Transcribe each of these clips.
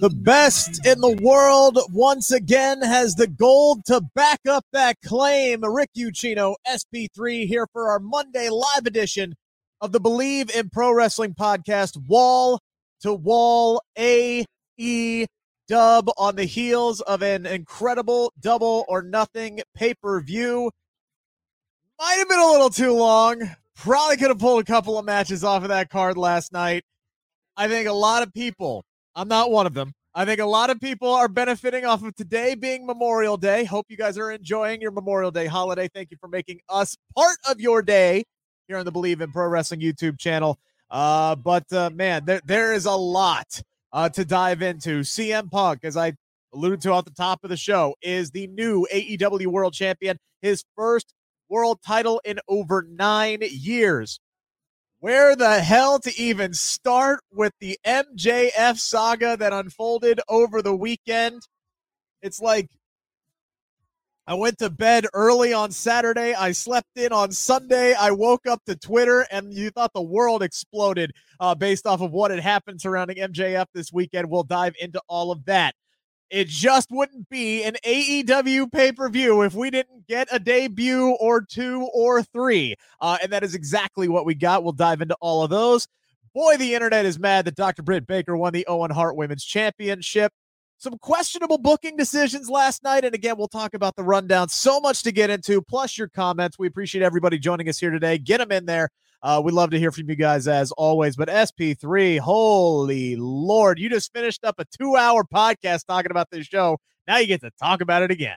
The best in the world once again has the gold to back up that claim. Rick Ucchino, SP3, here for our Monday live edition of the Bleav in Pro Wrestling podcast, wall to wall AE dub on the heels of an incredible double or nothing pay per view. Might have been a little too long. Probably could have pulled a couple of matches off of that card last night. I think a lot of people I'm not one of them. I think a lot of people are benefiting off of today being Memorial Day. Hope you guys are enjoying your Memorial Day holiday. Thank you for making us part of your day here on the Bleav in Pro Wrestling YouTube channel. Uh, but uh, man, there there is a lot uh, to dive into. CM Punk, as I alluded to at the top of the show, is the new AEW World Champion. His first world title in over nine years where the hell to even start with the MJF saga that unfolded over the weekend. It's like I went to bed early on Saturday. I slept in on Sunday. I woke up to Twitter, and you thought the world exploded uh, based off of what had happened surrounding MJF this weekend. We'll dive into all of that. It just wouldn't be an AEW pay per view if we didn't get a debut or two or three. Uh, and that is exactly what we got. We'll dive into all of those. Boy, the internet is mad that Dr. Britt Baker won the Owen Hart Women's Championship. Some questionable booking decisions last night. And again, we'll talk about the rundown. So much to get into, plus your comments. We appreciate everybody joining us here today. Get them in there. Uh, we'd love to hear from you guys as always. But SP3, holy Lord, you just finished up a two hour podcast talking about this show. Now you get to talk about it again.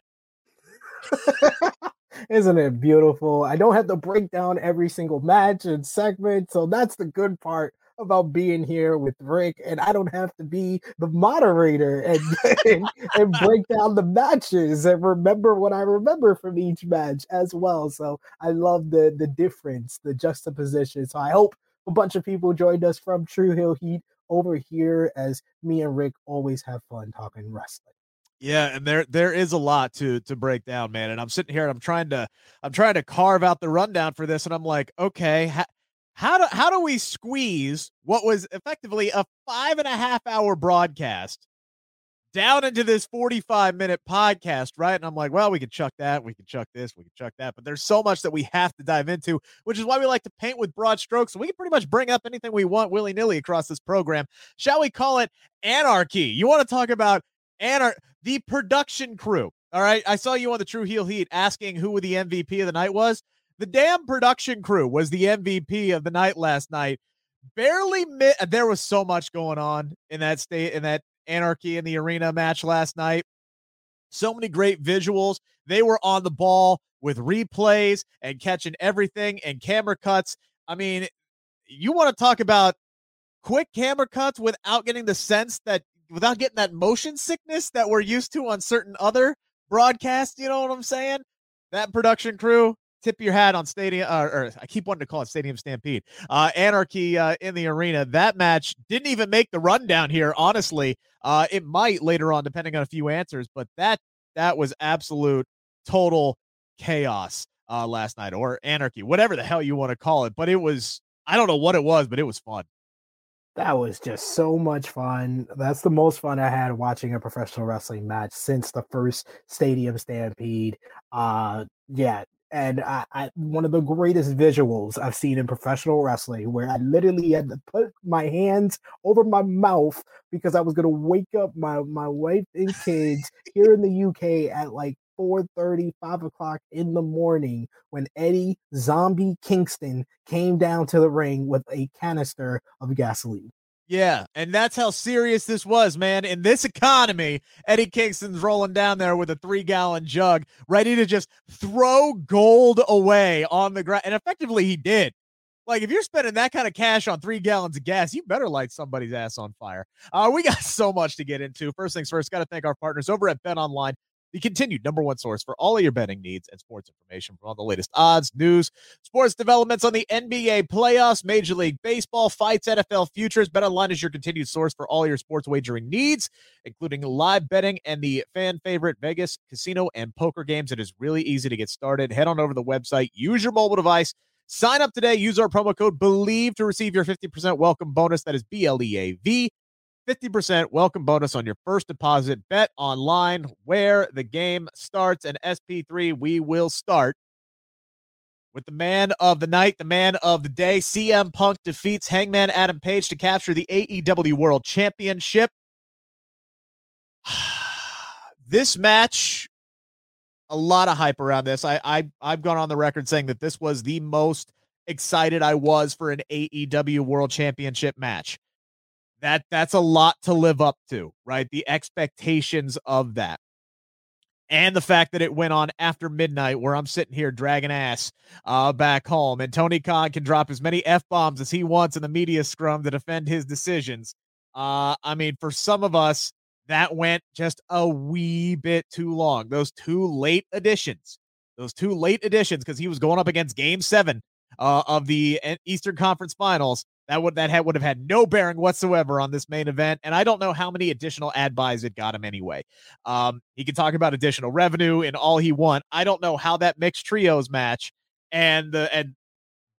Isn't it beautiful? I don't have to break down every single match and segment. So that's the good part about being here with Rick, and I don't have to be the moderator and, and, and break down the matches and remember what I remember from each match as well. So I love the the difference, the juxtaposition. So I hope a bunch of people joined us from True Heel Heat over here as me and Rick always have fun talking wrestling. Yeah, and there there is a lot to to break down, man. And I'm sitting here and I'm trying to I'm trying to carve out the rundown for this, and I'm like, okay, ha- how do how do we squeeze what was effectively a five and a half hour broadcast down into this 45 minute podcast, right? And I'm like, well, we could chuck that, we could chuck this, we could chuck that, but there's so much that we have to dive into, which is why we like to paint with broad strokes. And we can pretty much bring up anything we want willy nilly across this program. Shall we call it anarchy? You want to talk about anar- the production crew? All right. I saw you on the True Heel Heat asking who the MVP of the night was. The damn production crew was the MVP of the night last night. Barely mi- there was so much going on in that state in that anarchy in the arena match last night. So many great visuals. They were on the ball with replays and catching everything and camera cuts. I mean, you want to talk about quick camera cuts without getting the sense that without getting that motion sickness that we're used to on certain other broadcasts, you know what I'm saying? That production crew, tip your hat on Stadium, uh, or I keep wanting to call it Stadium Stampede. Uh, Anarchy uh, in the arena. That match didn't even make the rundown here. Honestly, uh, it might later on, depending on a few answers. But that that was absolute total chaos uh, last night, or anarchy, whatever the hell you want to call it. But it was I don't know what it was, but it was fun. That was just so much fun. That's the most fun I had watching a professional wrestling match since the first Stadium Stampede. Uh, yeah, and I, I, one of the greatest visuals I've seen in professional wrestling, where I literally had to put my hands over my mouth because I was gonna wake up my my wife and kids here in the UK at like 4 30, 5 o'clock in the morning when Eddie Zombie Kingston came down to the ring with a canister of gasoline. Yeah, and that's how serious this was, man. In this economy, Eddie Kingston's rolling down there with a three gallon jug, ready to just throw gold away on the ground. And effectively, he did. Like, if you're spending that kind of cash on three gallons of gas, you better light somebody's ass on fire. Uh, we got so much to get into. First things first, got to thank our partners over at BetOnline. The continued number one source for all of your betting needs and sports information from all the latest odds, news, sports developments on the NBA playoffs, Major League Baseball, fights, NFL futures. BetOnline is your continued source for all your sports wagering needs, including live betting and the fan favorite Vegas casino and poker games. It is really easy to get started. Head on over to the website, use your mobile device. Sign up today. Use our promo code BLEAV to receive your 50% welcome bonus. That is B L E A V 50% welcome bonus on your first deposit. BetOnline where the game starts. And SP3, we will start with the man of the night, the man of the day. CM Punk defeats Hangman Adam Page to capture the AEW World Championship. this match, a lot of hype around this. I, I I've gone on the record saying that this was the most excited I was for an AEW World Championship match that that's a lot to live up to, right? The expectations of that. And the fact that it went on after midnight, where I'm sitting here dragging ass uh, back home, and Tony Khan can drop as many f bombs as he wants in the media scrum to defend his decisions. Uh, I mean, for some of us, that went just a wee bit too long. Those two late additions, those two late additions, because he was going up against Game Seven uh, of the Eastern Conference Finals. That would that had, would have had no bearing whatsoever on this main event, and I don't know how many additional ad buys it got him anyway. Um, he can talk about additional revenue and all he want. I don't know how that mixed trios match and the and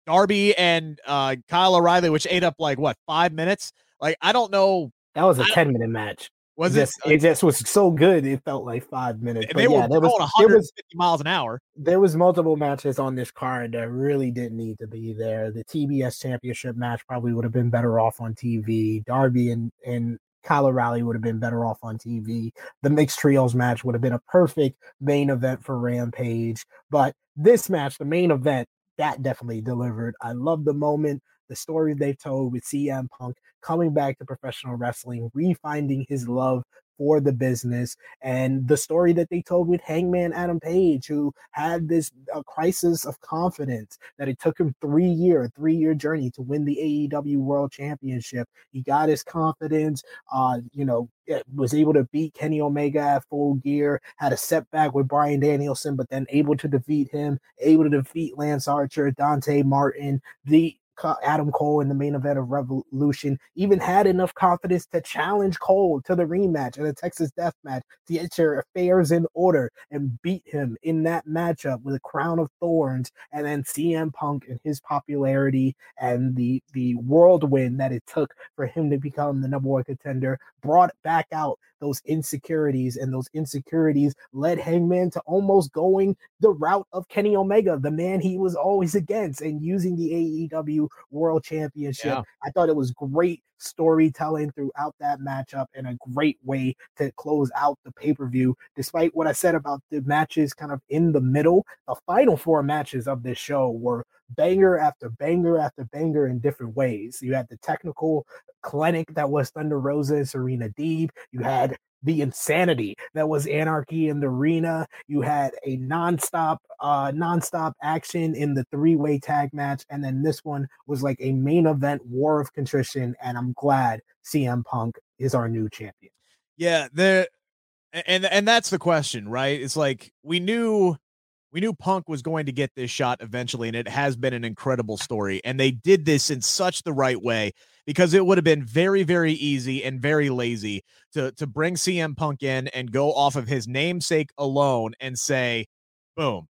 Darby and uh, Kyle O'Reilly, which ate up like what five minutes. Like I don't know. That was a ten minute match. Was it? Just, it just was so good. It felt like five minutes. They but were yeah, there was, 150 was, miles an hour. There was multiple matches on this card that really didn't need to be there. The TBS Championship match probably would have been better off on TV. Darby and and Kyle O'Reilly would have been better off on TV. The mixed trios match would have been a perfect main event for Rampage. But this match, the main event, that definitely delivered. I love the moment the story they've told with CM Punk coming back to professional wrestling, refinding his love for the business and the story that they told with Hangman Adam Page, who had this uh, crisis of confidence that it took him three year, three year journey to win the AEW World Championship. He got his confidence, uh, you know, was able to beat Kenny Omega at full gear, had a setback with Bryan Danielson, but then able to defeat him, able to defeat Lance Archer, Dante Martin, the Adam Cole in the main event of Revolution, even had enough confidence to challenge Cole to the rematch in a Texas Death Match to get your affairs in order and beat him in that matchup with a crown of thorns. And then CM Punk and his popularity and the the whirlwind that it took for him to become the number one contender brought back out those insecurities, and those insecurities led Hangman to almost going the route of Kenny Omega, the man he was always against, and using the AEW World Championship. Yeah. I thought it was great storytelling throughout that matchup and a great way to close out the pay per view. Despite what I said about the matches kind of in the middle, the final four matches of this show were banger after banger after banger in different ways. You had the technical clinic that was Thunder Rosa and Serena Deeb. You had the insanity that was anarchy in the arena. You had a nonstop, uh, nonstop action in the three-way tag match, and then this one was like a main event war of contrition. And I'm glad CM Punk is our new champion. Yeah, the and and that's the question, right? It's like we knew we knew Punk was going to get this shot eventually, and it has been an incredible story. And they did this in such the right way because it would have been very, very easy and very lazy to to bring CM Punk in and go off of his namesake alone and say, boom,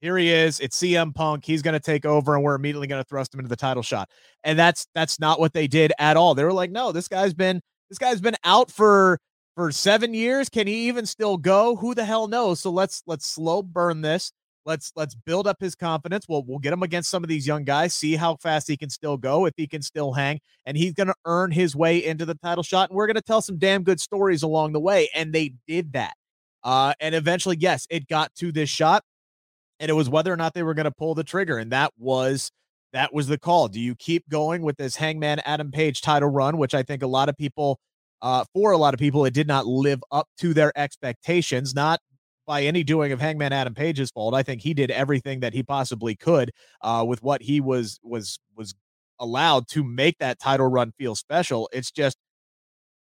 here he is. It's CM Punk. He's going to take over, and we're immediately going to thrust him into the title shot. And that's that's not what they did at all. They were like, no, this guy's been this guy's been out for for seven years. Can he even still go? Who the hell knows? So let's let's slow burn this. Let's let's build up his confidence. We'll we'll get him against some of these young guys, see how fast he can still go, if he can still hang, and he's gonna earn his way into the title shot. And we're gonna tell some damn good stories along the way. And they did that. Uh, and eventually, yes, it got to this shot, and it was whether or not they were gonna pull the trigger, and that was that was the call. Do you keep going with this Hangman Adam Page title run, which I think a lot of people uh, for a lot of people, it did not live up to their expectations, not by any doing of Hangman Adam Page's fault. I think he did everything that he possibly could uh, with what he was was was allowed to make that title run feel special. It's just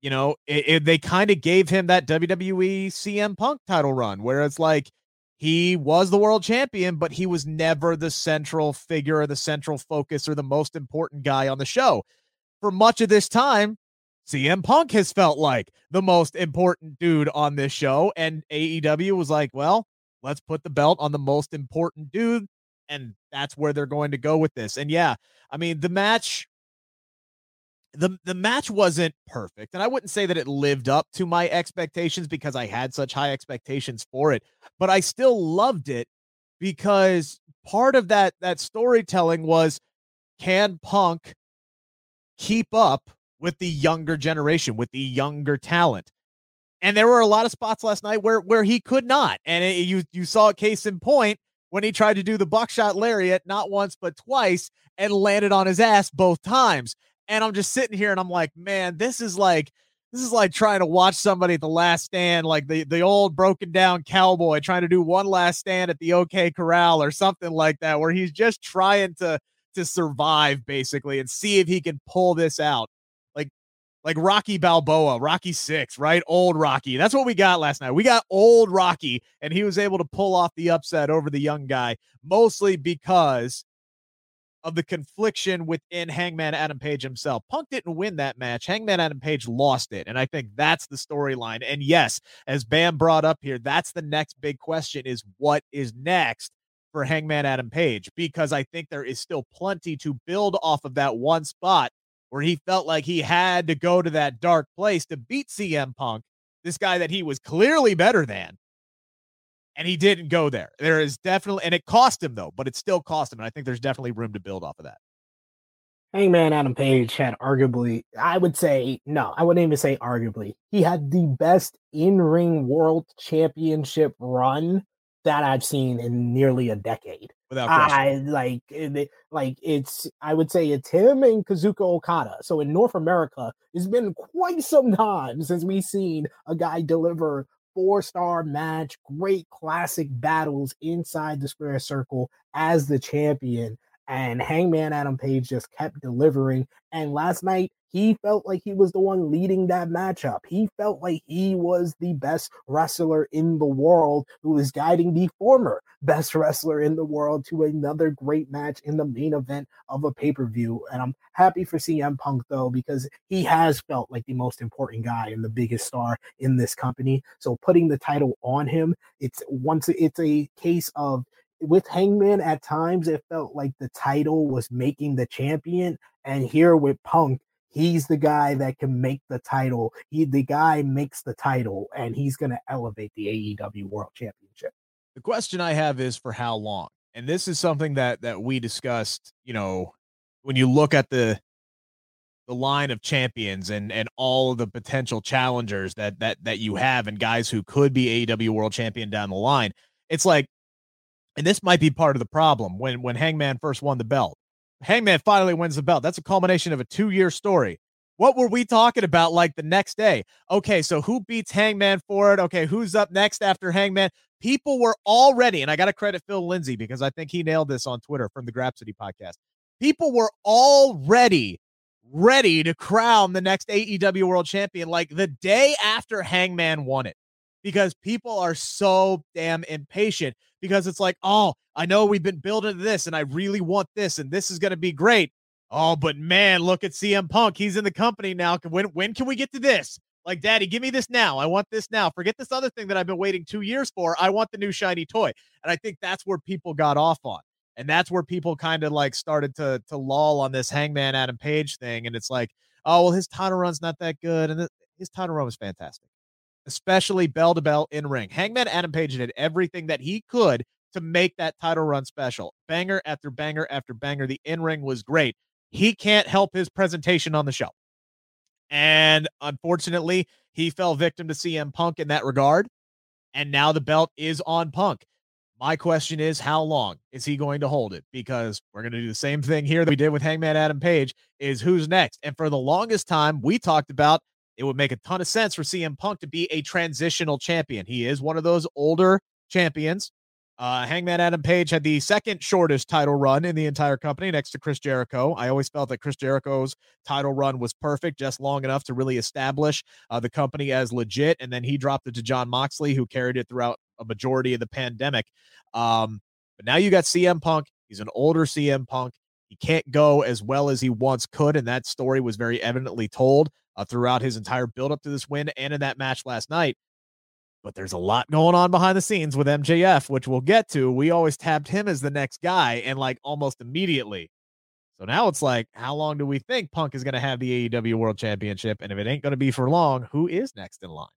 you know, it, it, they kind of gave him that WWE CM Punk title run where it's like he was the world champion, but he was never the central figure or the central focus or the most important guy on the show. For much of this time, CM Punk has felt like the most important dude on this show. And AEW was like, well, let's put the belt on the most important dude. And that's where they're going to go with this. And yeah, I mean, the match. The, the match wasn't perfect, and I wouldn't say that it lived up to my expectations because I had such high expectations for it, but I still loved it because part of that that storytelling was can Punk keep up with the younger generation, with the younger talent. And there were a lot of spots last night where where he could not. And it, you you saw a case in point when he tried to do the buckshot lariat not once but twice and landed on his ass both times. And I'm just sitting here and I'm like, man, this is like this is like trying to watch somebody at the last stand, like the the old broken down cowboy trying to do one last stand at the OK Corral or something like that, where he's just trying to to survive basically and see if he can pull this out like Rocky Balboa, Rocky Six, right? Old Rocky. That's what we got last night. We got old Rocky, and he was able to pull off the upset over the young guy, mostly because of the confliction within Hangman Adam Page himself. Punk didn't win that match. Hangman Adam Page lost it. And I think that's the storyline. And yes, as Bam brought up here, that's the next big question is what is next for Hangman Adam Page? Because I think there is still plenty to build off of that one spot where he felt like he had to go to that dark place to beat CM Punk, this guy that he was clearly better than. And he didn't go there. There is definitely, and it cost him though, but it still cost him. And I think there's definitely room to build off of that. Hangman Adam Page had arguably, I would say, no, I wouldn't even say arguably. He had the best in ring world championship run that I've seen in nearly a decade. Without. I like eh, it, like it's I would say it's him and Kazuchika Okada. So in North America, it's been quite some time since we've seen a guy deliver four star match, great classic battles inside the square circle as the champion. And Hangman Adam Page just kept delivering. And last night, he felt like he was the one leading that matchup. He felt like he was the best wrestler in the world who was guiding the former best wrestler in the world to another great match in the main event of a pay per view. And I'm happy for CM Punk though, because he has felt like the most important guy and the biggest star in this company. So putting the title on him, it's once it's a case of with Hangman at times it felt like the title was making the champion and here with Punk he's the guy that can make the title. He the guy makes the title and he's going to elevate the AEW World Championship. The question I have is for how long? And this is something that that we discussed, you know, when you look at the the line of champions and and all of the potential challengers that that that you have and guys who could be AEW World Champion down the line. It's like and this might be part of the problem when when Hangman first won the belt Hangman finally wins the belt. That's a culmination of a two year story. What were we talking about like the next day? Okay, so who beats Hangman for it? Okay, who's up next after Hangman? People were already, and I got to credit Phil Lindsay because I think he nailed this on Twitter from the Grapsody podcast. People were already ready to crown the next AEW World Champion like the day after Hangman won it because people are so damn impatient because it's like, oh, I know we've been building this and I really want this and this is going to be great. Oh, but man, look at CM Punk. He's in the company now. When when can we get to this? Like, Daddy, give me this now. I want this now. Forget this other thing that I've been waiting two years for. I want the new shiny toy. And I think that's where people got off on. And that's where people kind of like started to to lull on this Hangman Adam Page thing. And it's like, oh well, his title run's not that good, and his title run was fantastic especially bell to bell in ring. Hangman Adam Page did everything that he could to make that title run special. Banger after banger after banger. The in ring was great. He can't help his presentation on the show. And unfortunately, he fell victim to CM Punk in that regard. And now the belt is on Punk. My question is, how long is he going to hold it? Because we're going to do the same thing here that we did with Hangman Adam Page is who's next. And for the longest time, we talked about it would make a ton of sense for CM Punk to be a transitional champion. He is one of those older champions Uh, Hangman Adam Page had the second shortest title run in the entire company next to Chris Jericho. I always felt that Chris Jericho's title run was perfect, just long enough to really establish uh, the company as legit. And then he dropped it to Jon Moxley, who carried it throughout a majority of the pandemic. Um, but now you got CM Punk. He's an older CM Punk. He can't go as well as he once could. And that story was very evidently told uh, throughout his entire buildup to this win and in that match last night but there's a lot going on behind the scenes with MJF, which we'll get to. We always tabbed him as the next guy, and like almost immediately. So now it's like, how long do we think Punk is going to have the AEW World Championship? And if it ain't going to be for long, who is next in line?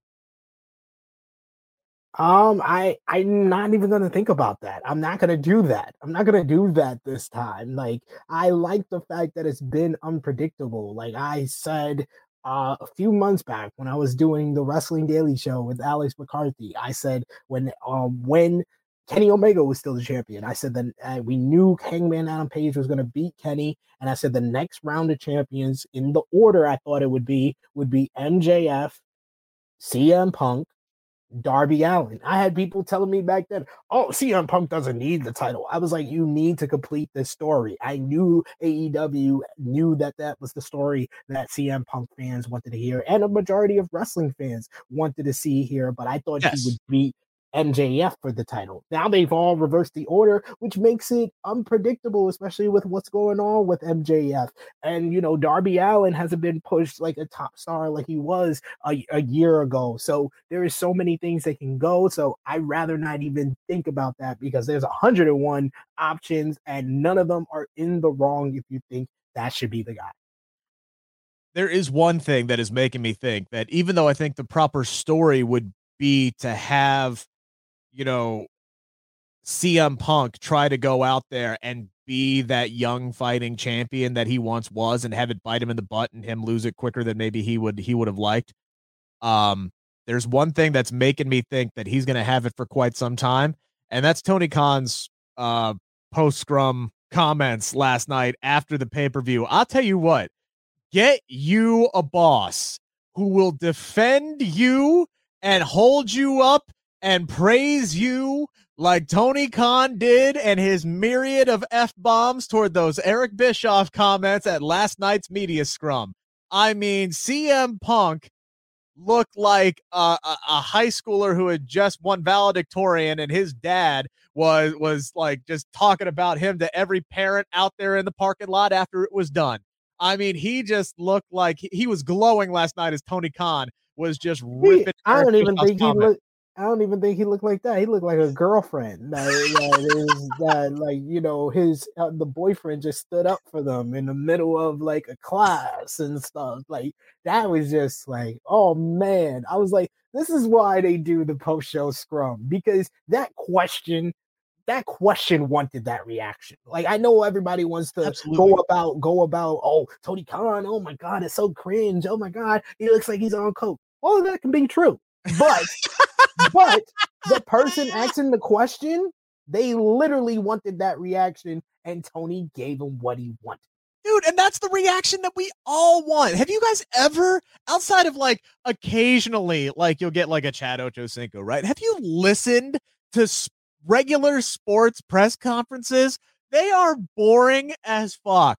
Um, I I'm not even gonna think about that. I'm not gonna do that. I'm not gonna do that this time. Like I like the fact that it's been unpredictable. Like I said uh, a few months back when I was doing the Wrestling Daily Show with Alex McCarthy. I said when um when Kenny Omega was still the champion, I said that uh, we knew Hangman Adam Page was going to beat Kenny, and I said the next round of champions in the order I thought it would be would be MJF, CM Punk, Darby Allin. I had people telling me back then, oh, CM Punk doesn't need the title. I was like, you need to complete this story. I knew AEW knew that that was the story that CM Punk fans wanted to hear, and a majority of wrestling fans wanted to see here, but I thought yes. he would beat MJF for the title. Now they've all reversed the order, which makes it unpredictable, especially with what's going on with MJF. And you know, Darby Allin hasn't been pushed like a top star like he was a, a year ago. So there is so many things that can go. So I'd rather not even think about that because there's 101 options and none of them are in the wrong if you think that should be the guy there is one thing that is making me think that even though I think the proper story would be to have you know, CM Punk try to go out there and be that young fighting champion that he once was and have it bite him in the butt and him lose it quicker than maybe he would he would have liked. Um, there's one thing that's making me think that he's going to have it for quite some time, and that's Tony Khan's uh, post scrum comments last night after the pay per view. I'll tell you what, get you a boss who will defend you and hold you up and praise you like Tony Khan did and his myriad of F bombs toward those Eric Bischoff comments at last night's media scrum. I mean, CM Punk looked like a, a, a, high schooler who had just won valedictorian and his dad was was like just talking about him to every parent out there in the parking lot after it was done. I mean, he just looked like he, he was glowing last night as Tony Khan was just ripping. He, I don't even think he looked I don't even think he looked like that. He looked like a girlfriend. That, that, that like you know his uh, the boyfriend just stood up for them in the middle of like a class and stuff. Like that was just like oh man. I was like, this is why they do the post show scrum because that question. That question wanted that reaction. Like I know everybody wants to Absolutely. go about go about oh Tony Khan oh my god it's so cringe oh my god he looks like he's on coke. All of that can be true, but but the person asking the question, they literally wanted that reaction, and Tony gave him what he wanted. Dude, and that's the reaction that we all want. Have you guys ever, outside of like occasionally, like you'll get like a Chad Ochocinco, right? Have you listened to regular sports press conferences? They are boring as fuck.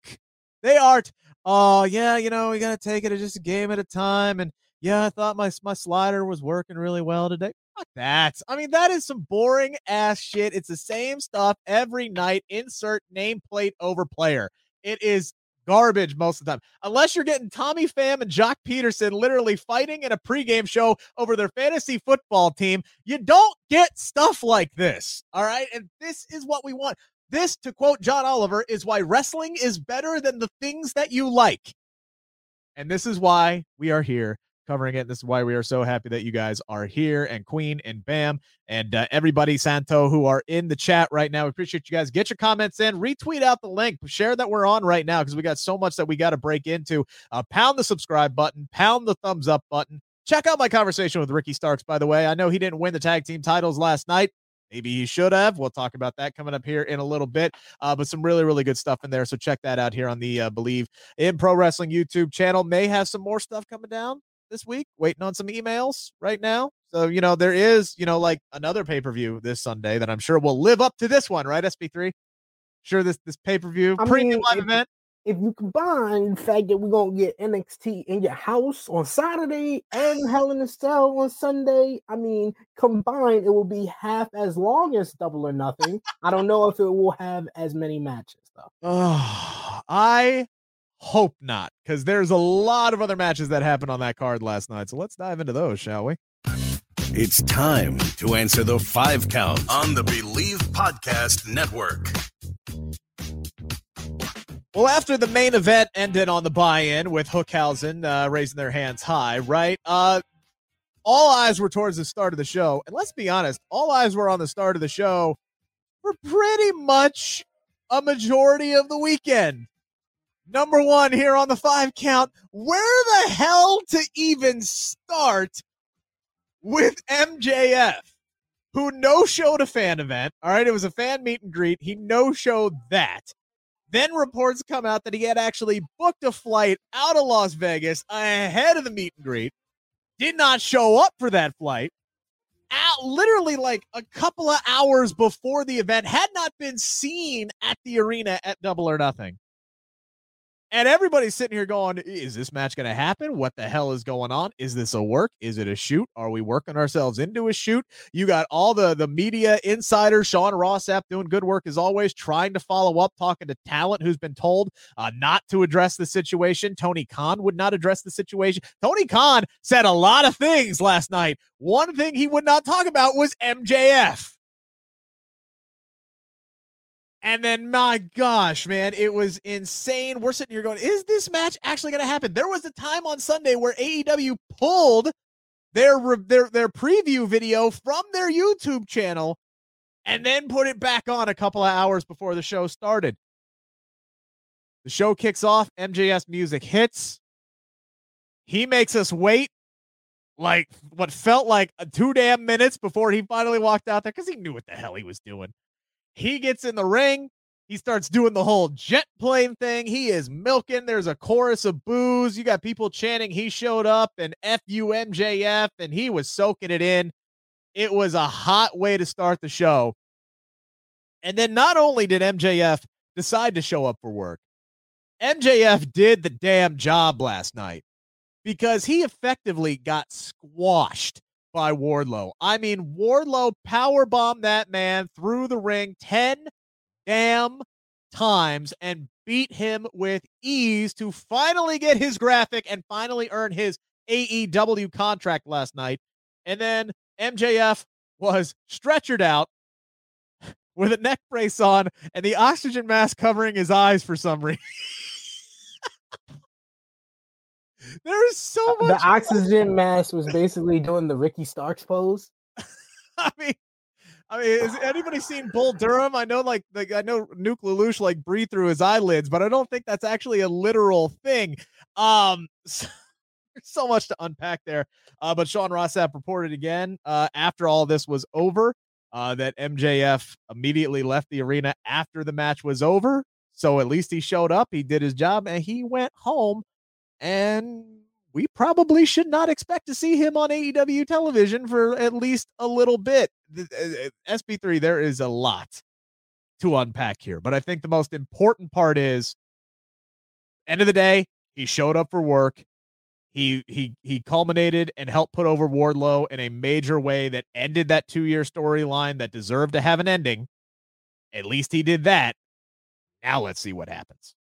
They are. T- oh yeah, you know we gotta take it just a game at a time, and yeah, I thought my my slider was working really well today. Fuck that. I mean, that is some boring ass shit. It's the same stuff every night. Insert nameplate over player. It is garbage most of the time. Unless you're getting Tommy Pham and Joc Pederson literally fighting in a pregame show over their fantasy football team, you don't get stuff like this. All right. And this is what we want. This, to quote John Oliver, is why wrestling is better than the things that you like. And this is why we are here covering it. This is why we are so happy that you guys are here and Queen and Bam and uh, everybody Santo who are in the chat right now. We appreciate you guys. Get your comments in, retweet out the link, share that we're on right now because we got so much that we got to break into. Uh, pound the subscribe button, pound the thumbs up button. Check out my conversation with Ricky Starks, by the way. I know he didn't win the tag team titles last night. Maybe he should have. We'll talk about that coming up here in a little bit. Uh, but some really, really good stuff in there. So check that out here on the uh, Bleav in Pro Wrestling YouTube channel. May have some more stuff coming down this week, waiting on some emails right now. So, you know, there is, you know, like another pay per view this Sunday that I'm sure will live up to this one, right? SP3. Sure, this this pay per view premium live if, event. If you combine the fact that we're gonna get NXT in your house on Saturday and Hell in a Cell on Sunday, I mean, combined it will be half as long as Double or Nothing. I don't know if it will have as many matches though. Oh, I hope not, because there's a lot of other matches that happened on that card last night. So let's dive into those, shall we? It's time to answer the five count on the Bleav Podcast Network. Well, after the main event ended on the buy-in with Hookhausen uh, raising their hands high, right? Uh, all eyes were towards the start of the show, and let's be honest, all eyes were on the start of the show for pretty much a majority of the weekend. Number one here on the five count. Where the hell to even start with MJF, who no showed a fan event? All right, it was a fan meet and greet. He no showed that. Then reports come out that he had actually booked a flight out of Las Vegas ahead of the meet and greet, did not show up for that flight. Out, literally like a couple of hours before the event, had not been seen at the arena at Double or Nothing. And everybody's sitting here going, is this match going to happen? What the hell is going on? Is this a work? Is it a shoot? Are we working ourselves into a shoot? You got all the the media insiders, Sean Ross Sapp doing good work as always, trying to follow up, talking to talent who's been told uh, not to address the situation. Tony Khan would not address the situation. Tony Khan said a lot of things last night. One thing he would not talk about was MJF. And then, my gosh, man, it was insane. We're sitting here going, is this match actually going to happen? There was a time on Sunday where AEW pulled their their their preview video from their YouTube channel and then put it back on a couple of hours before the show started. The show kicks off, MJF's music hits. He makes us wait like what felt like two damn minutes before he finally walked out there because he knew what the hell he was doing. He gets in the ring. He starts doing the whole jet plane thing. He is milking. There's a chorus of boos. You got people chanting, he showed up and FUMJF, and he was soaking it in. It was a hot way to start the show. And then not only did MJF decide to show up for work, MJF did the damn job last night because he effectively got squashed by Wardlow. I mean, Wardlow power bombed that man through the ring 10 damn times and beat him with ease to finally get his graphic and finally earn his AEW contract last night. And then MJF was stretchered out with a neck brace on and the oxygen mask covering his eyes for some reason. There is so much. The oxygen mask was basically doing the Ricky Starks pose. I mean, I mean, has anybody seen Bull Durham? I know, like, like I know Nuke LaLoosh like breathe through his eyelids, but I don't think that's actually a literal thing. Um, so, there's so much to unpack there. Uh, but Sean Ross Sapp reported again uh, after all this was over uh, that MJF immediately left the arena after the match was over. So at least he showed up, he did his job, and he went home and we probably should not expect to see him on AEW television for at least a little bit. Uh, uh, SP3, there is a lot to unpack here, but I think the most important part is end of the day, he showed up for work. He he he culminated and helped put over Wardlow in a major way that ended that two-year storyline that deserved to have an ending. At least he did that. Now let's see what happens.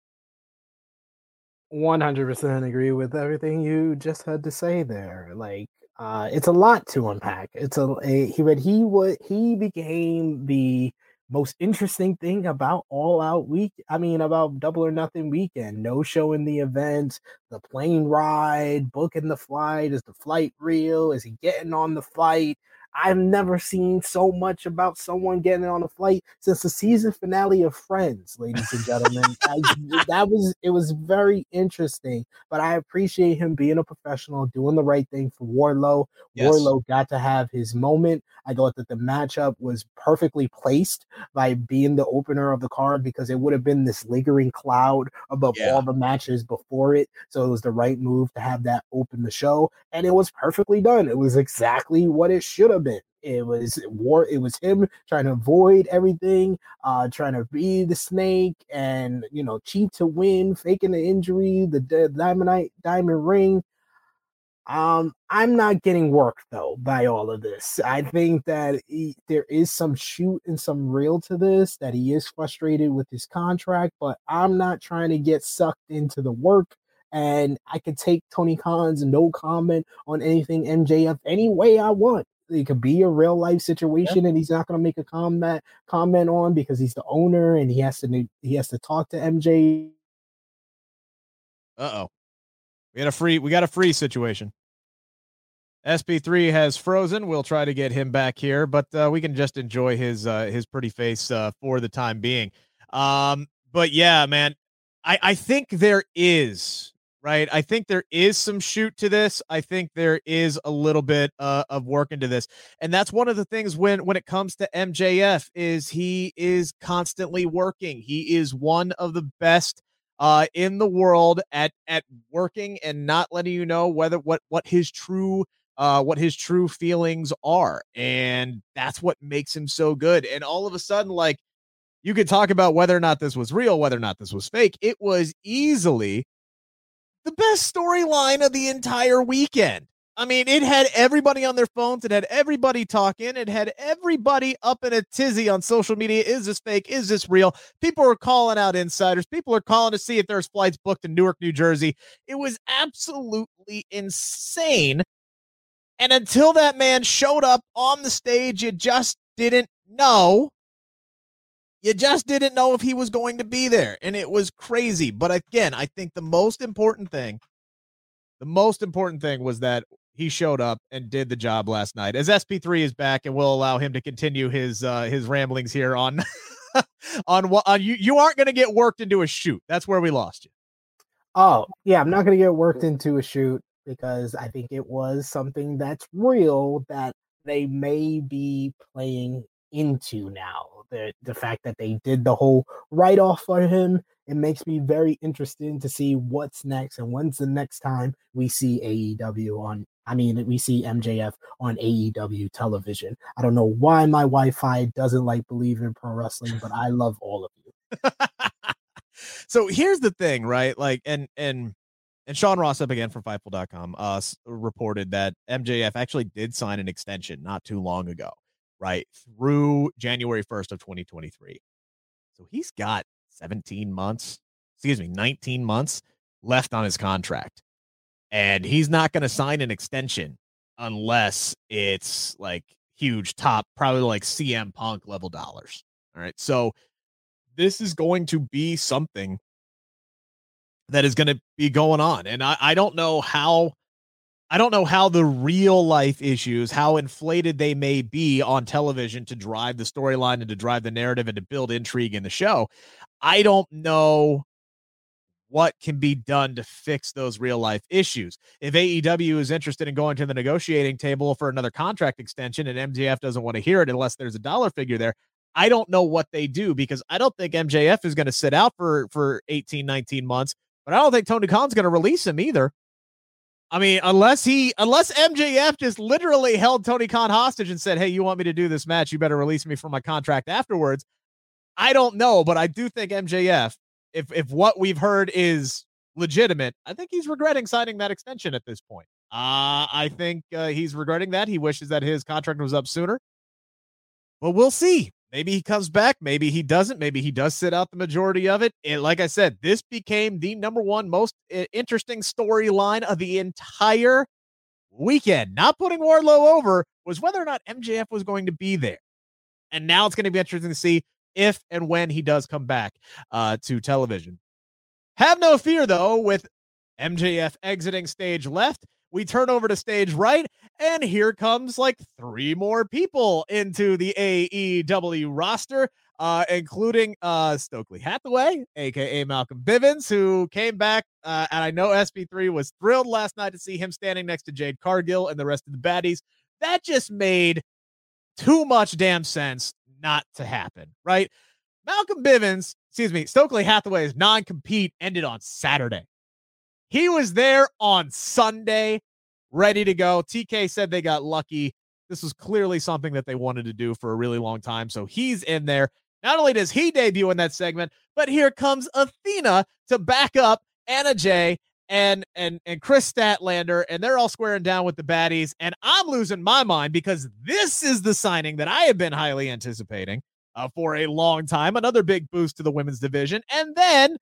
100% agree with everything you just had to say there. Like, uh, it's a lot to unpack. It's a, a he, but he would he became the most interesting thing about All Out Week. I mean, about Double or Nothing weekend. No show in the event, the plane ride, booking the flight. Is the flight real? Is he getting on the flight? I've never seen so much about someone getting on a flight since the season finale of Friends, ladies and gentlemen. I, that was it was very interesting, but I appreciate him being a professional, doing the right thing for Wardlow. Yes. Wardlow got to have his moment. I thought that the matchup was perfectly placed by being the opener of the card because it would have been this lingering cloud above yeah. all the matches before it. So it was the right move to have that open the show, and it was perfectly done. It was exactly what it should have been. It was war. It was him trying to avoid everything, uh, trying to be the snake, and you know, cheat to win, faking the injury, the, the diamond diamond ring. Um, I'm not getting worked though by all of this. I think that he, there is some shoot and some real to this. That he is frustrated with his contract, but I'm not trying to get sucked into the work and I could take Tony Khan's no comment on anything MJF any way I want. It could be a real life situation, yeah. and he's not going to make a comment comment on because he's the owner and he has to he has to talk to MJ. Uh oh, we got a free we got a free situation. SP3 has frozen. We'll try to get him back here, but uh, we can just enjoy his uh, his pretty face uh, for the time being. Um, but yeah, man, I I think there is right? I think there is some shoot to this. I think there is a little bit uh, of work into this, and that's one of the things when when it comes to MJF is he is constantly working. He is one of the best uh, in the world at at working and not letting you know whether what what his true uh, what his true feelings are, and that's what makes him so good. And all of a sudden, like you could talk about whether or not this was real, whether or not this was fake. It was easily the best storyline of the entire weekend. I mean, it had everybody on their phones. It had everybody talking. It had everybody up in a tizzy on social media. Is this fake? Is this real? People are calling out insiders. People are calling to see if there's flights booked in Newark, New Jersey. It was absolutely insane. And until that man showed up on the stage, you just didn't know you just didn't know if he was going to be there. And it was crazy. But again, I think the most important thing, the most important thing was that he showed up and did the job last night. As SP3 is back and we'll allow him to continue his uh his ramblings here on on what on you you aren't going to get worked into a shoot. That's where we lost you. Oh, yeah, I'm not going to get worked into a shoot because I think it was something that's real that they may be playing into now. The the fact that they did the whole write off for him, it makes me very interested to see what's next and when's the next time we see AEW on I mean we see MJF on AEW television. I don't know why my Wi-Fi doesn't like believe in pro wrestling, but I love all of you. so here's the thing, right? Like and and and Sean Ross Sapp again from Fightful.com uh reported that MJF actually did sign an extension not too long ago right through January 1st of 2023. So he's got 17 months, excuse me, 19 months left on his contract. And he's not going to sign an extension unless it's like huge top, probably like CM Punk level dollars. All right. So this is going to be something that is going to be going on. And I, I don't know how I don't know how the real life issues, how inflated they may be on television to drive the storyline and to drive the narrative and to build intrigue in the show. I don't know what can be done to fix those real life issues. If AEW is interested in going to the negotiating table for another contract extension and MJF doesn't want to hear it unless there's a dollar figure there, I don't know what they do because I don't think MJF is going to sit out for for 18 19 months, but I don't think Tony Khan's going to release him either. I mean, unless he, unless MJF just literally held Tony Khan hostage and said, "Hey, you want me to do this match? You better release me from my contract afterwards." I don't know, but I do think MJF, if if what we've heard is legitimate, I think he's regretting signing that extension at this point. Uh, I think uh, he's regretting that. He wishes that his contract was up sooner. But we'll see. Maybe he comes back. Maybe he doesn't. Maybe he does sit out the majority of it. And like I said, this became the number one most interesting storyline of the entire weekend. Not putting Wardlow over was whether or not MJF was going to be there. And now it's going to be interesting to see if and when he does come back uh, to television. Have no fear, though, with MJF exiting stage left. We turn over to stage right, and here comes like three more people into the AEW roster, uh, including uh, Stokely Hathaway, aka Malcolm Bivens, who came back. Uh, and I know SP3 was thrilled last night to see him standing next to Jade Cargill and the rest of the baddies. That just made too much damn sense not to happen, right? Malcolm Bivens, excuse me, Stokely Hathaway's non compete ended on Saturday. He was there on Sunday, ready to go. TK said they got lucky. This was clearly something that they wanted to do for a really long time. So he's in there. Not only does he debut in that segment, but here comes Athena to back up Anna Jay and and and Kris Statlander, and they're all squaring down with the baddies. And I'm losing my mind because this is the signing that I have been highly anticipating uh, for a long time. Another big boost to the women's division. And then,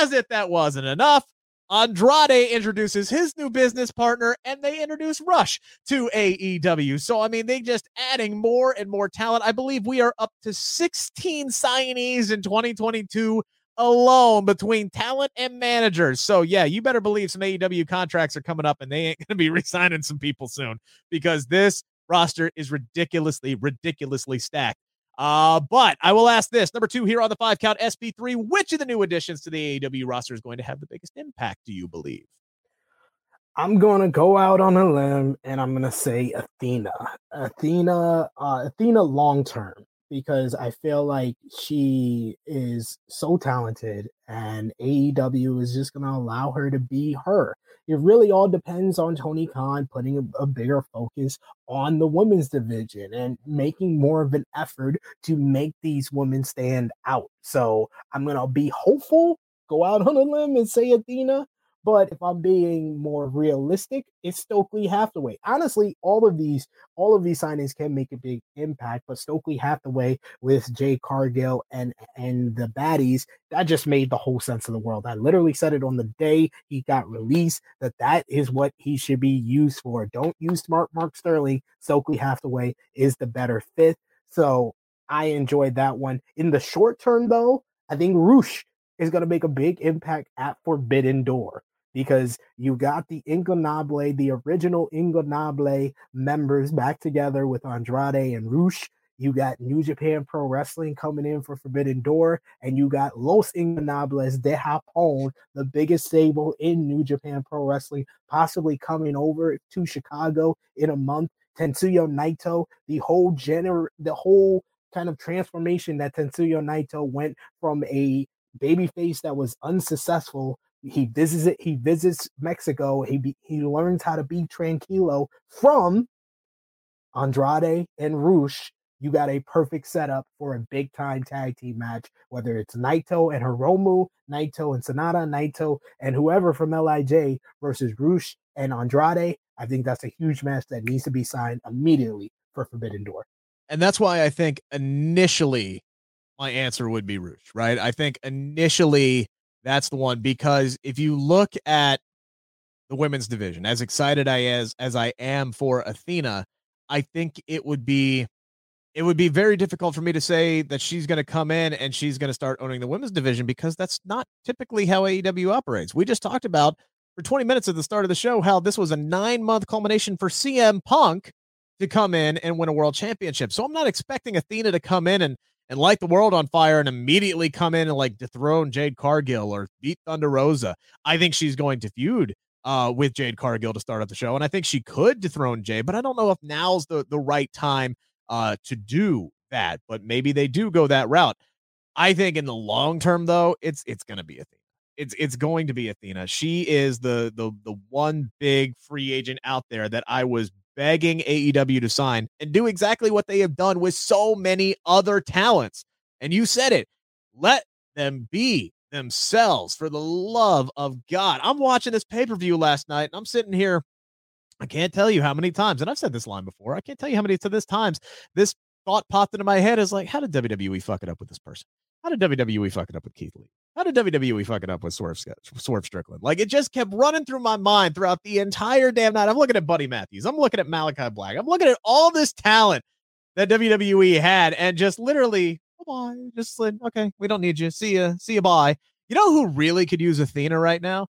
as if that wasn't enough, Andrade introduces his new business partner and they introduce Rush to AEW. So, I mean, they just adding more and more talent. I believe we are up to 16 signees in 2022 alone between talent and managers. So, yeah, you better believe some AEW contracts are coming up and they ain't going to be resigning some people soon because this roster is ridiculously, ridiculously stacked. Uh, but I will ask this number two here on the five count SP3. Which of the new additions to the AEW roster is going to have the biggest impact, do you believe? I'm going to go out on a limb and I'm going to say Athena. Athena, uh, Athena long term because I feel like she is so talented and AEW is just going to allow her to be her. It really all depends on Tony Khan putting a, a, bigger focus on the women's division and making more of an effort to make these women stand out. So I'm going to be hopeful, go out on a limb and say Athena, but if I'm being more realistic, it's Stokely Hathaway. Honestly, all of these, all of these signings can make a big impact, but Stokely Hathaway with Jade Cargill and and the baddies, that just made the whole sense of the world. I literally said it on the day he got released that that is what he should be used for. Don't use smart Mark Sterling. Stokely Hathaway is the better fit. So I enjoyed that one. In the short term, though, I think Rush is going to make a big impact at Forbidden Door because you got the Ingobernable, the original Ingobernable members back together with Andrade and Rush. You got New Japan Pro Wrestling coming in for Forbidden Door, and you got Los Ingobernables de Japón, the biggest stable in New Japan Pro Wrestling, possibly coming over to Chicago in a month. Tetsuya Naito, the whole gener, the whole kind of transformation that Tetsuya Naito went from a babyface that was unsuccessful he visits it. He visits Mexico. He be, he learns how to be tranquilo from Andrade and Rush. You got a perfect setup for a big time tag team match, whether it's Naito and Hiromu, Naito and SANADA, Naito and whoever from LIJ versus Rush and Andrade. I think that's a huge match that needs to be signed immediately for Forbidden Door. And that's why I think initially my answer would be Rush, right? I think initially that's the one because if you look at the women's division, as excited I as as I am for Athena, I think it would be it would be very difficult for me to say that she's going to come in and she's going to start owning the women's division because that's not typically how AEW operates. We just talked about for 20 minutes at the start of the show how this was a 9-month culmination for CM Punk to come in and win a world championship. So I'm not expecting Athena to come in and and light the world on fire and immediately come in and like dethrone Jade Cargill or beat Thunder Rosa. I think she's going to feud uh, with Jade Cargill to start up the show, and I think she could dethrone Jade, but I don't know if now's the the right time uh, to do that. But maybe they do go that route. I think in the long term, though, it's it's going to be Athena. It's it's going to be Athena. She is the the the one big free agent out there that I was begging AEW to sign and do exactly what they have done with so many other talents. And you said it. Let them be themselves for the love of God. I'm watching this pay per view last night and I'm sitting here. I can't tell you how many times, and I've said this line before. I can't tell you how many to this times this thought popped into my head is like, how did WWE fuck it up with this person? How did WWE fuck it up with Keith Lee? How did WWE fuck it up with Swerve, Swerve Strickland? Like it just kept running through my mind throughout the entire damn night. I'm looking at Buddy Matthews. I'm looking at Malachi Black. I'm looking at all this talent that WWE had, and just literally, bye, just like, okay, we don't need you. See ya, see you, bye. You know who really could use Athena right now?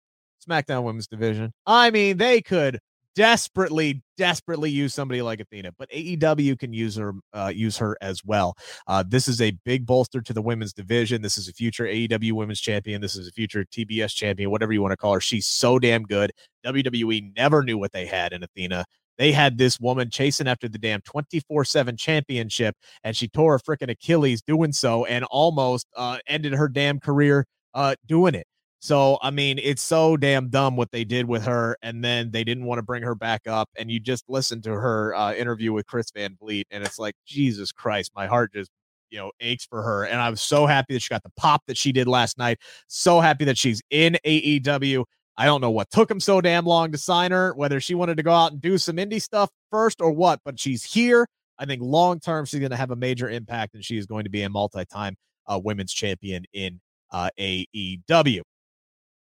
SmackDown Women's Division. I mean, they could desperately, desperately use somebody like Athena, but AEW can use her, uh, use her as well. Uh, this is a big bolster to the women's division. This is a future AEW women's champion. This is a future TBS champion, whatever you want to call her. She's so damn good. WWE never knew what they had in Athena. They had this woman chasing after the damn 24 7 championship, and she tore her freaking Achilles doing so and almost uh, ended her damn career uh, doing it. So, I mean, it's so damn dumb what they did with her. And then they didn't want to bring her back up. And you just listen to her uh, interview with Chris Van Vliet, and it's like, Jesus Christ, my heart just, you know, aches for her. And I was so happy that she got the pop that she did last night. So happy that she's in AEW. I don't know what took him so damn long to sign her, whether she wanted to go out and do some indie stuff first or what, but she's here. I think long term, she's going to have a major impact and she is going to be a multi time uh, women's champion in uh, AEW.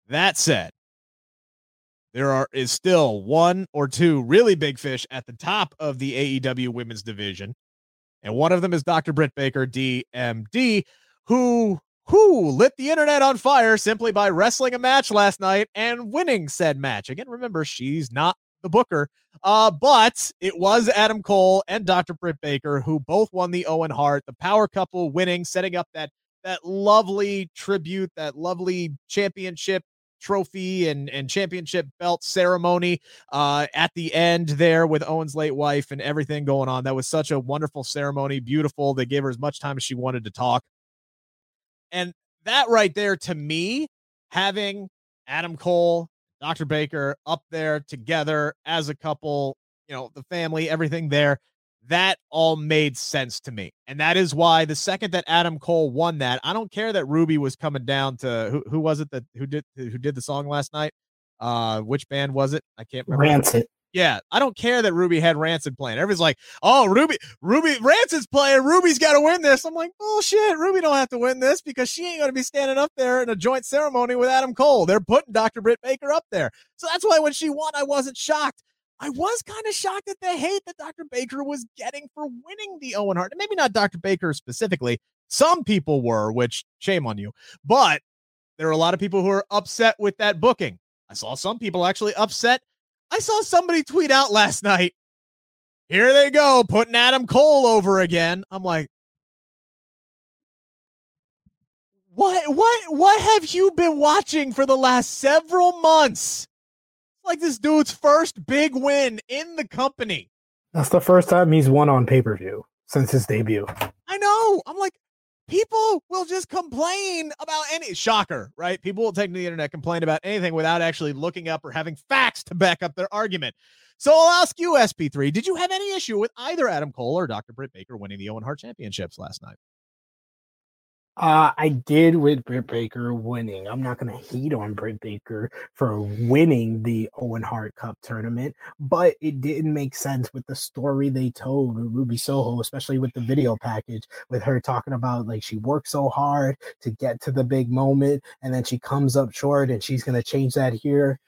That said, there are is still one or two really big fish at the top of the AEW women's division. And one of them is Dr. Britt Baker, DMD, who who lit the internet on fire simply by wrestling a match last night and winning said match. Again, remember, she's not the booker, uh, but it was Adam Cole and Dr. Britt Baker who both won the Owen Hart, the power couple winning, setting up that that lovely tribute, that lovely championship trophy and and championship belt ceremony uh at the end there with Owen's late wife and everything going on. That was such a wonderful ceremony, beautiful. They gave her as much time as she wanted to talk. And that right there to me, having Adam Cole, Dr. Baker up there together as a couple, you know, the family, everything there, that all made sense to me. And that is why the second that Adam Cole won that, I don't care that Ruby was coming down to who, who was it that who did who did the song last night? Uh which band was it? I can't remember. Rancid. Yeah, I don't care that Ruby had Rancid playing. Everybody's like, "Oh, Ruby, Ruby, Rancid's playing. Ruby's got to win this." I'm like, "Bullshit! Ruby don't have to win this because she ain't going to be standing up there in a joint ceremony with Adam Cole. They're putting Dr. Britt Baker up there, so that's why when she won, I wasn't shocked. I was kind of shocked at the hate that Dr. Baker was getting for winning the Owen Hart. And maybe not Dr. Baker specifically. Some people were, which shame on you. But there are a lot of people who are upset with that booking. I saw some people actually upset. I saw somebody tweet out last night. Here they go, putting Adam Cole over again. I'm like, what what what have you been watching for the last several months? Like this dude's first big win in the company. That's the first time he's won on pay per view since his debut. I know. I'm like, people will just complain about any shocker, right? People will take to the internet, complain about anything without actually looking up or having facts to back up their argument. So I'll ask you, SP3, did you have any issue with either Adam Cole or Dr. Britt Baker winning the Owen Hart championships last night? Uh, I did with Britt Baker winning. I'm not going to hate on Britt Baker for winning the Owen Hart Cup tournament, but it didn't make sense with the story they told Ruby Soho, especially with the video package, with her talking about like she worked so hard to get to the big moment and then she comes up short and she's going to change that here.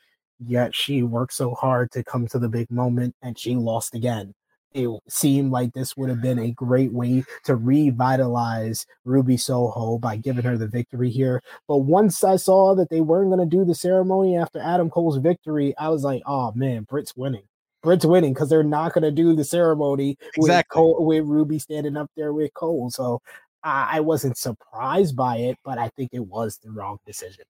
Yet she worked so hard to come to the big moment and she lost again it seemed like this would have been a great way to revitalize Ruby Soho by giving her the victory here. But once I saw that they weren't going to do the ceremony after Adam Cole's victory, I was like, oh man, Britt's winning. Britt's winning because they're not going to do the ceremony exactly. with Cole, with Ruby standing up there with Cole. So I, I wasn't surprised by it, but I think it was the wrong decision.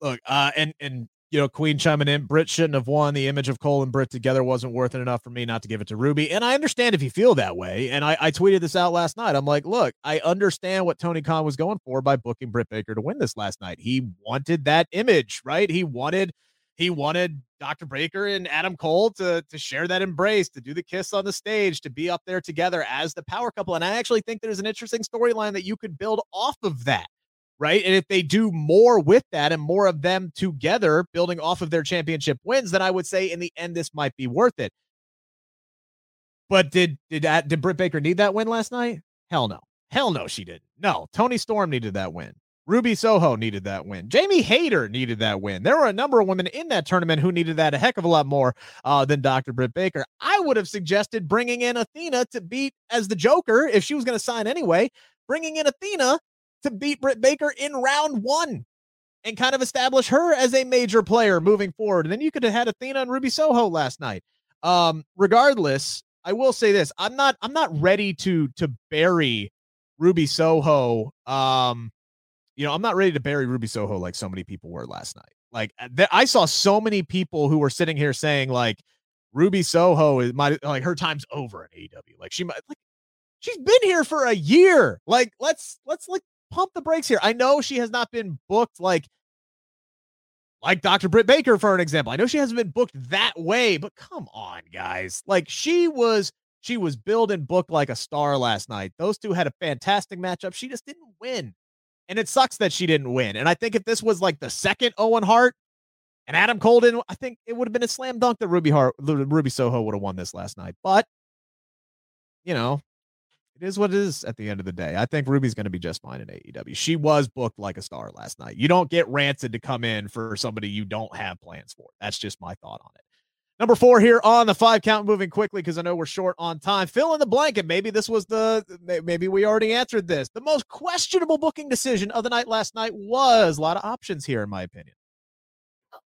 Look, uh, and and you know, Queen chiming in, Britt shouldn't have won. The image of Cole and Britt together wasn't worth it enough for me not to give it to Ruby. And I understand if you feel that way. And I, I tweeted this out last night. I'm like, look, I understand what Tony Khan was going for by booking Britt Baker to win this last night. He wanted that image, right? He wanted he wanted Dr. Baker and Adam Cole to to share that embrace, to do the kiss on the stage, to be up there together as the power couple. And I actually think there's an interesting storyline that you could build off of that right? And if they do more with that and more of them together building off of their championship wins, then I would say in the end this might be worth it. But did did that did Britt Baker need that win last night? Hell no. Hell no, she didn't. No, Toni Storm needed that win. Ruby Soho needed that win. Jamie Hayter needed that win. There were a number of women in that tournament who needed that a heck of a lot more uh, than Dr. Britt Baker. I would have suggested bringing in Athena to beat as the Joker if she was going to sign anyway. Bringing in Athena to beat Britt Baker in round one and kind of establish her as a major player moving forward. And then you could have had Athena and Ruby Soho last night. Um, regardless, I will say this: I'm not I'm not ready to to bury Ruby Soho. Um, you know, I'm not ready to bury Ruby Soho like so many people were last night. Like uh, th- I saw so many people who were sitting here saying like Ruby Soho is my like her time's over in AEW. Like she might like she's been here for a year. Like let's let's like pump the brakes here. I know she has not been booked like like Dr. Britt Baker, for an example. I know she hasn't been booked that way, but come on, guys. Like she was, she was billed and booked like a star last night. Those two had a fantastic matchup. She just didn't win. And it sucks that she didn't win. And I think if this was like the second Owen Hart and Adam Cole I think it would have been a slam dunk that Ruby Hart, Ruby Soho would have won this last night. But, you know, it is what it is at the end of the day. I think Ruby's going to be just fine in AEW. She was booked like a star last night. You don't get Rancid to come in for somebody you don't have plans for. That's just my thought on it. Number four here on the five count, moving quickly because I know we're short on time. Fill in the blanket. Maybe this was the, maybe we already answered this. The most questionable booking decision of the night last night was a lot of options here, in my opinion.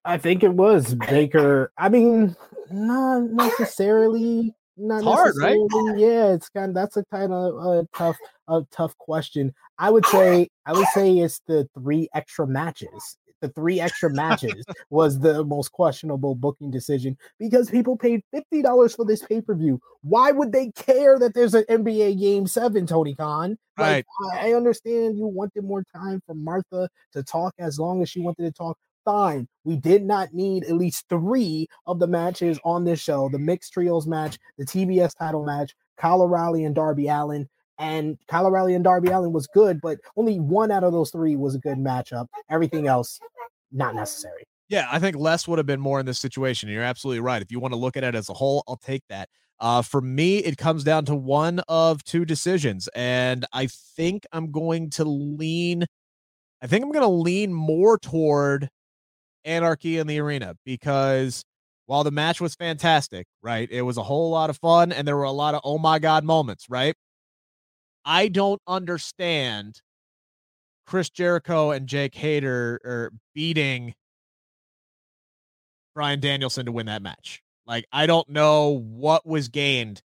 I think it was Baker. I mean, not necessarily not it's hard, right? Yeah, it's kind of that's a kind of a uh, tough, a tough question. I would say, I would say it's the three extra matches. The three extra matches was the most questionable booking decision because people paid fifty dollars for this pay per view. Why would they care that there's an NBA Game Seven, Tony Khan? Like, right. I understand you wanted more time for Martha to talk as long as she wanted to talk fine. We did not need at least three of the matches on this show the mixed trios match, the TBS title match, Kyle O'Reilly and Darby Allin. And Kyle O'Reilly and Darby Allin was good, but only one out of those three was a good matchup. Everything else, not necessary. Yeah, I think less would have been more in this situation. You're absolutely right. If you want to look at it as a whole, I'll take that. Uh, for me, it comes down to one of two decisions, and I think I'm going to lean. I think I'm going to lean more toward anarchy in the arena because while the match was fantastic, right? It was a whole lot of fun and there were a lot of oh my god moments, right? I don't understand Chris Jericho and Jake Hager are beating Bryan Danielson to win that match. Like I don't know what was gained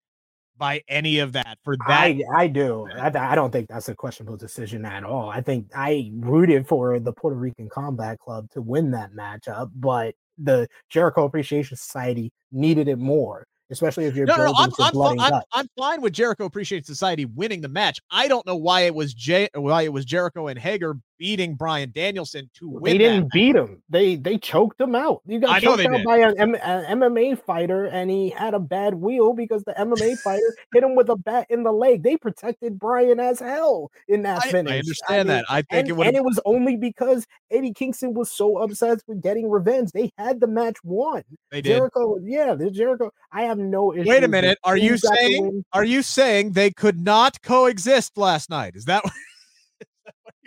by any of that for that. I, I do. I, I don't think that's a questionable decision at all. I think I rooted for the Puerto Rican Combat Club to win that matchup, but the Jericho Appreciation Society needed it more especially if you're no, no, I'm, I'm, I'm, I'm, fine with Jericho Appreciation Society winning the match. I don't know why it was Jay, why it was Jericho and Hager beating Bryan Danielson to win. They didn't beat him. They they choked him out. You got I choked out did. by an, M- an, MMA fighter, and he had a bad wheel because the MMA fighter hit him with a bat in the leg. They protected Bryan as hell in that I, finish. I understand I mean, that. I think and, it would, and it was only because Eddie Kingston was so upset with getting revenge. They had the match won. They did. Jericho, yeah, the Jericho. I have no issue. Wait a minute. Are you saying? Are you saying they could not coexist last night? Is that?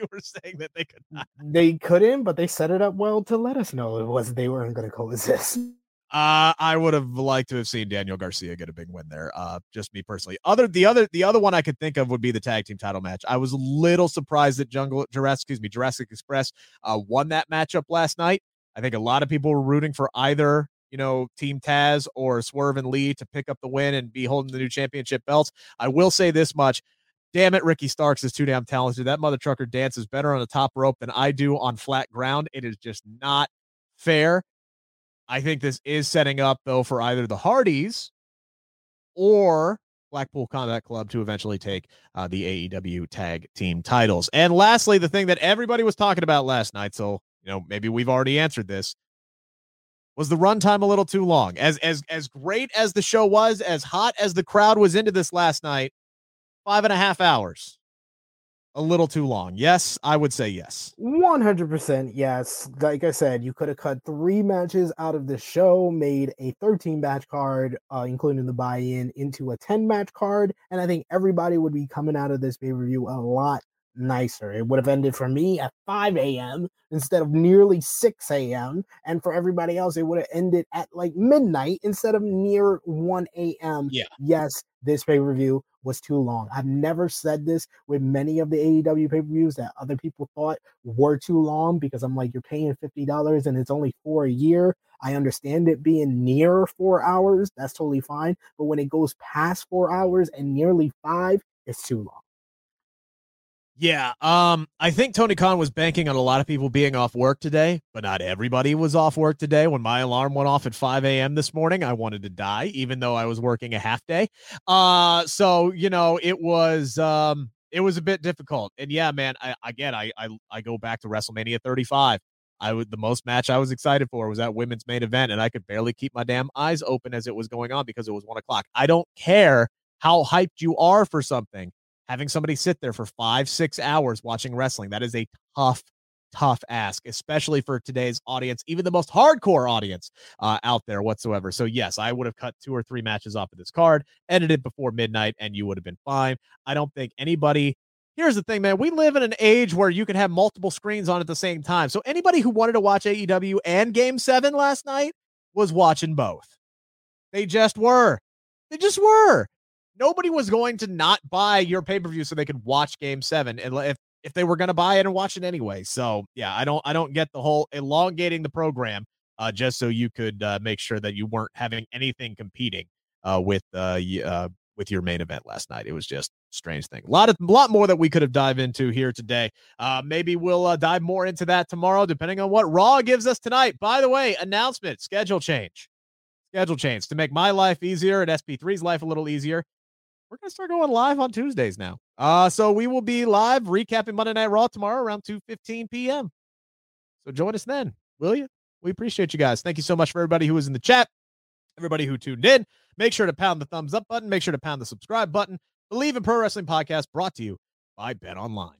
you were saying that they could not. They couldn't, but they set it up well to let us know it was they weren't going to coexist. Uh, I would have liked to have seen Daniel Garcia get a big win there. Uh, just me personally. Other the other the other one I could think of would be the tag team title match. I was a little surprised that Jungle Jurassic, excuse me, Jurassic Express uh, won that matchup last night. I think a lot of people were rooting for either you know, Team Taz or Swerve and Lee to pick up the win and be holding the new championship belts. I will say this much damn it, Ricky Starks is too damn talented. That mother trucker dances better on the top rope than I do on flat ground. It is just not fair. I think this is setting up, though, for either the Hardys or Blackpool Combat Club to eventually take uh, the AEW tag team titles. And lastly, the thing that everybody was talking about last night, so you know maybe we've already answered this, was the runtime a little too long? As as as great as the show was, as hot as the crowd was into this last night, five and a half hours. A little too long. Yes, I would say yes. 100% yes. Like I said, you could have cut three matches out of the show, made a 13 match card, uh, including the buy in, into a 10 match card. And I think everybody would be coming out of this pay per view a lot nicer. It would have ended for me at 5 a.m. instead of nearly 6 a.m. And for everybody else, it would have ended at like midnight instead of near 1 a.m. Yeah. Yes, this pay per view was too long. I've never said this with many of the AEW pay per views that other people thought were too long because I'm like, you're paying $50 and it's only for a year. I understand it being near four hours. That's totally fine. But when it goes past four hours and nearly five, it's too long. Yeah, um, I think Tony Khan was banking on a lot of people being off work today, but not everybody was off work today. When my alarm went off at 5 a.m. this morning, I wanted to die, even though I was working a half day. Uh, so you know, it was um, it was a bit difficult. And yeah, man, I again, I I, I go back to WrestleMania 35. I would the most match I was excited for was that women's main event, and I could barely keep my damn eyes open as it was going on because it was one o'clock. I don't care how hyped you are for something having somebody sit there for five, six hours watching wrestling, that is a tough, tough ask, especially for today's audience, even the most hardcore audience uh, out there whatsoever. So, yes, I would have cut two or three matches off of this card, edited before midnight, and you would have been fine. I don't think anybody. Here's the thing, man. We live in an age where you can have multiple screens on at the same time. So, anybody who wanted to watch AEW and Game 7 last night was watching both. They just were. They just were nobody was going to not buy your pay per view so they could watch Game Seven, and if if they were going to buy it and watch it anyway. So yeah, I don't I don't get the whole elongating the program uh, just so you could uh, make sure that you weren't having anything competing uh, with uh, uh, with your main event last night. It was just strange thing. A lot of lot more that we could have dive into here today. Uh, maybe we'll uh, dive more into that tomorrow, depending on what Raw gives us tonight. By the way, announcement: schedule change. Schedule change to make my life easier and SP3's life a little easier we're gonna start going live on Tuesdays now. Uh, so we will be live recapping Monday Night Raw tomorrow around 2 15 p.m. So join us then, will you? We appreciate you guys. Thank you so much for everybody who was in the chat, everybody who tuned in. Make sure to pound the thumbs up button. Make sure to pound the subscribe button. Bleav in Pro Wrestling Podcast brought to you by BetOnline.